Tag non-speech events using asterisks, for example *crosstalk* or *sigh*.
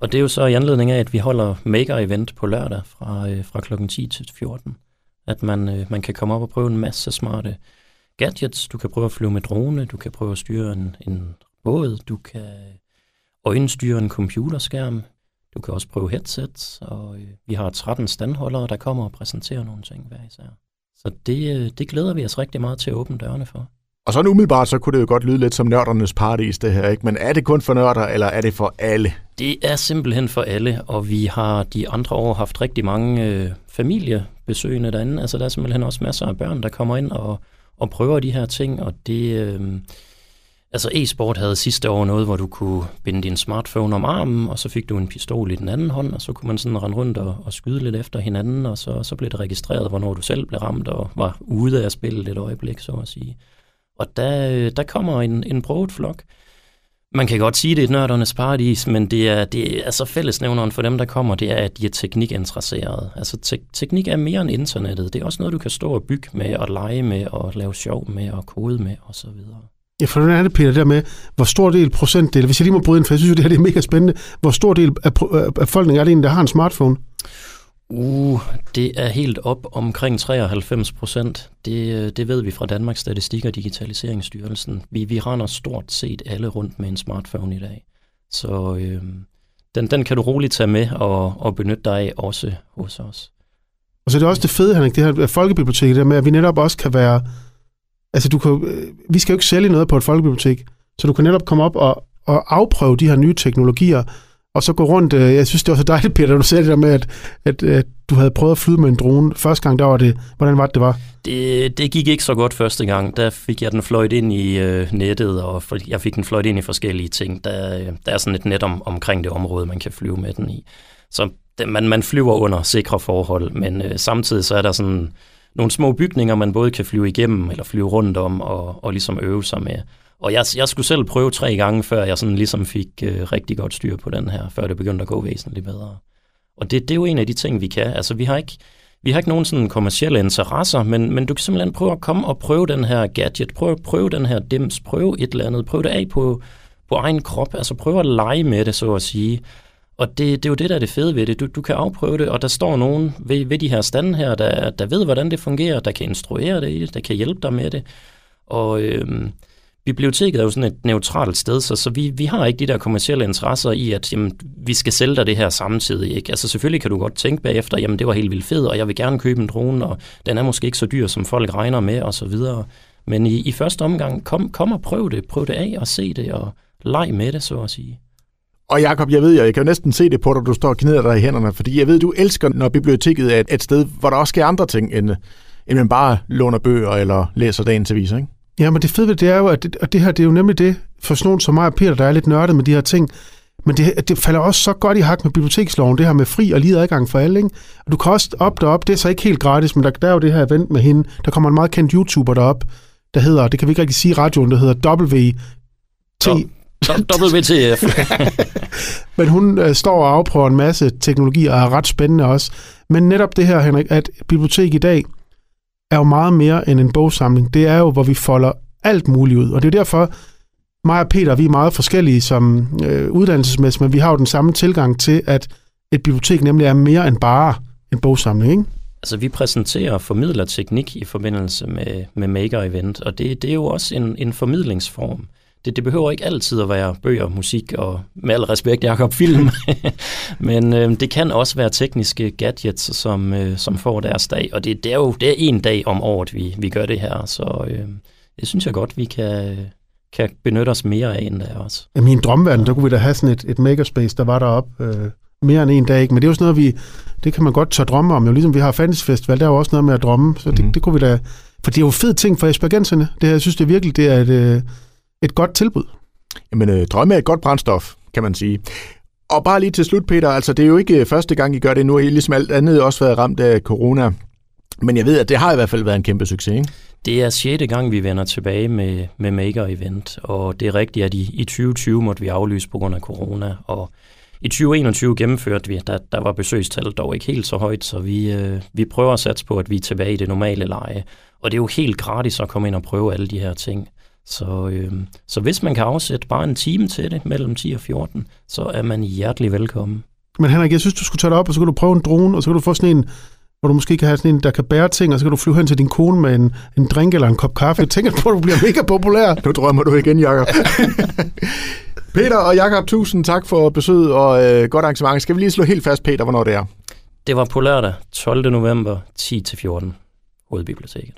Og det er jo så i anledning af, at vi holder maker-event på lørdag fra, øh, fra kl. 10 til 14. At man, øh, man kan komme op og prøve en masse smarte gadgets. Du kan prøve at flyve med drone, du kan prøve at styre en, en båd, du kan øjenstyre en computerskærm, du kan også prøve headsets, og øh, vi har 13 standholdere, der kommer og præsenterer nogle ting hver især. Så det, øh, det glæder vi os rigtig meget til at åbne dørene for. Og sådan umiddelbart, så kunne det jo godt lyde lidt som nørdernes paradis, det her, ikke? Men er det kun for nørder, eller er det for alle? Det er simpelthen for alle, og vi har de andre år haft rigtig mange øh, familiebesøgende derinde. Altså der er simpelthen også masser af børn, der kommer ind og, og prøver de her ting, og det... Øh, Altså e-sport havde sidste år noget, hvor du kunne binde din smartphone om armen, og så fik du en pistol i den anden hånd, og så kunne man sådan rende rundt og, og skyde lidt efter hinanden, og så, så blev det registreret, hvornår du selv blev ramt og var ude af spillet et øjeblik, så at sige. Og der, øh, der kommer en, en broet flok. Man kan godt sige, det er et nørdernes paradis, men det er, det er altså fællesnævneren for dem, der kommer, det er, at de er teknikinteresserede. Altså te- teknik er mere end internettet. Det er også noget, du kan stå og bygge med, og lege med, og lave sjov med, og kode med, osv. Ja, for hvordan er det, Peter, der med, hvor stor del procentdel, hvis jeg lige må bryde ind, for jeg synes, jo, det her det er mega spændende, hvor stor del af, af folkene er det en, der har en smartphone? Uh, det er helt op omkring 93 procent. Det, øh, det ved vi fra Danmarks Statistik og Digitaliseringsstyrelsen. Vi, vi render stort set alle rundt med en smartphone i dag. Så øh, den, den kan du roligt tage med og, og benytte dig af også hos os. Og så er det også det fede, Henrik, det her folkebibliotek, der med, at vi netop også kan være... Altså, du kan, øh, vi skal jo ikke sælge noget på et folkebibliotek, så du kan netop komme op og, og afprøve de her nye teknologier, og så gå rundt. Øh, jeg synes, det var så dejligt, Peter, du sagde det der med, at, at, at du havde prøvet at flyde med en drone. Første gang, der var det, hvordan var det, det var? Det, det gik ikke så godt første gang. Der fik jeg den fløjt ind i øh, nettet, og jeg fik den fløjt ind i forskellige ting. Der, øh, der er sådan et net om, omkring det område, man kan flyve med den i. Så det, man, man flyver under sikre forhold, men øh, samtidig så er der sådan nogle små bygninger, man både kan flyve igennem eller flyve rundt om og, og ligesom øve sig med. Og jeg, jeg skulle selv prøve tre gange, før jeg sådan ligesom fik øh, rigtig godt styr på den her, før det begyndte at gå væsentligt bedre. Og det, det er jo en af de ting, vi kan. Altså, vi har ikke, vi har ikke nogen sådan kommersielle interesser, men, men du kan simpelthen prøve at komme og prøve den her gadget, prøve, prøve den her dims, prøve et eller andet, prøve det af på, på egen krop, altså prøve at lege med det, så at sige. Og det, det er jo det, der er det fede ved det. Du, du kan afprøve det, og der står nogen ved, ved de her stande her, der, der ved, hvordan det fungerer, der kan instruere det i det, der kan hjælpe dig med det. Og øhm, biblioteket er jo sådan et neutralt sted, så, så vi, vi har ikke de der kommercielle interesser i, at jamen, vi skal sælge dig det her samtidig. Ikke? Altså selvfølgelig kan du godt tænke bagefter, jamen det var helt vildt fedt, og jeg vil gerne købe en drone, og den er måske ikke så dyr, som folk regner med, og så videre. Men i, i første omgang, kom, kom og prøv det, prøv det af og se det, og leg med det, så at sige. Og Jakob, jeg ved, jeg kan jo næsten se det på dig, du står og knider dig i hænderne, fordi jeg ved, du elsker, når biblioteket er et sted, hvor der også sker andre ting, end, end man bare låner bøger eller læser dagens aviser, ikke? Ja, men det fede ved det er jo, at det, og det her, det er jo nemlig det, for sådan nogen som mig og Peter, der er lidt nørdet med de her ting, men det, det falder også så godt i hak med biblioteksloven, det her med fri og lige adgang for alle. Ikke? Og du kan også op derop, det er så ikke helt gratis, men der, der er jo det her event med hende. Der kommer en meget kendt YouTuber derop, der hedder, det kan vi ikke rigtig sige i radioen, der hedder WT... WTF. *laughs* men hun øh, står og afprøver en masse teknologier og er ret spændende også. Men netop det her, Henrik, at bibliotek i dag er jo meget mere end en bogsamling. Det er jo, hvor vi folder alt muligt ud. Og det er derfor, mig og Peter, vi er meget forskellige som øh, uddannelsesmæssigt, men vi har jo den samme tilgang til, at et bibliotek nemlig er mere end bare en bogsamling, ikke? Altså, vi præsenterer og formidler teknik i forbindelse med, med Maker Event, og det, det er jo også en, en formidlingsform. Det, det behøver ikke altid at være bøger, musik og med al respekt, Jacob, film. *laughs* Men øh, det kan også være tekniske gadgets, som, øh, som får deres dag. Og det, det er jo det er en dag om året, vi, vi gør det her. Så øh, det synes jeg godt, vi kan, kan benytte os mere af end der også. I min drømverden, der kunne vi da have sådan et, et makerspace, der var deroppe øh, mere end en dag. Ikke? Men det er jo sådan noget, vi, det kan man godt tage drømme om. Jo, ligesom vi har Fantasy Festival, der er jo også noget med at drømme. Så det, mm. det kunne vi da... For det er jo fed ting for Esbjergenserne. Det her, jeg synes det er virkelig, det er et, øh, et godt tilbud. Jamen, øh, drømme er et godt brændstof, kan man sige. Og bare lige til slut, Peter, altså det er jo ikke øh, første gang, I gør det. Nu har I ligesom alt andet også været ramt af corona. Men jeg ved, at det har i hvert fald været en kæmpe succes, ikke? Det er sjette gang, vi vender tilbage med, med Maker Event, og det er rigtigt, at i, i 2020 måtte vi aflyse på grund af corona, og i 2021 gennemførte vi, der, der var besøgstallet dog ikke helt så højt, så vi, øh, vi prøver at satse på, at vi er tilbage i det normale leje. Og det er jo helt gratis at komme ind og prøve alle de her ting. Så, øh, så hvis man kan afsætte bare en time til det, mellem 10 og 14, så er man hjertelig velkommen. Men Henrik, jeg synes, du skulle tage det op, og så kan du prøve en drone, og så kan du få sådan en, hvor du måske kan have sådan en, der kan bære ting, og så kan du flyve hen til din kone med en, en drink eller en kop kaffe. Jeg tænker på, at du bliver mega populær. *laughs* Nu drømmer du igen, Jacob. *laughs* Peter og Jakob, tusind tak for besøget og øh, godt arrangement. Skal vi lige slå helt fast, Peter, hvornår det er? Det var på lørdag 12. november 10-14, Hovedbiblioteket.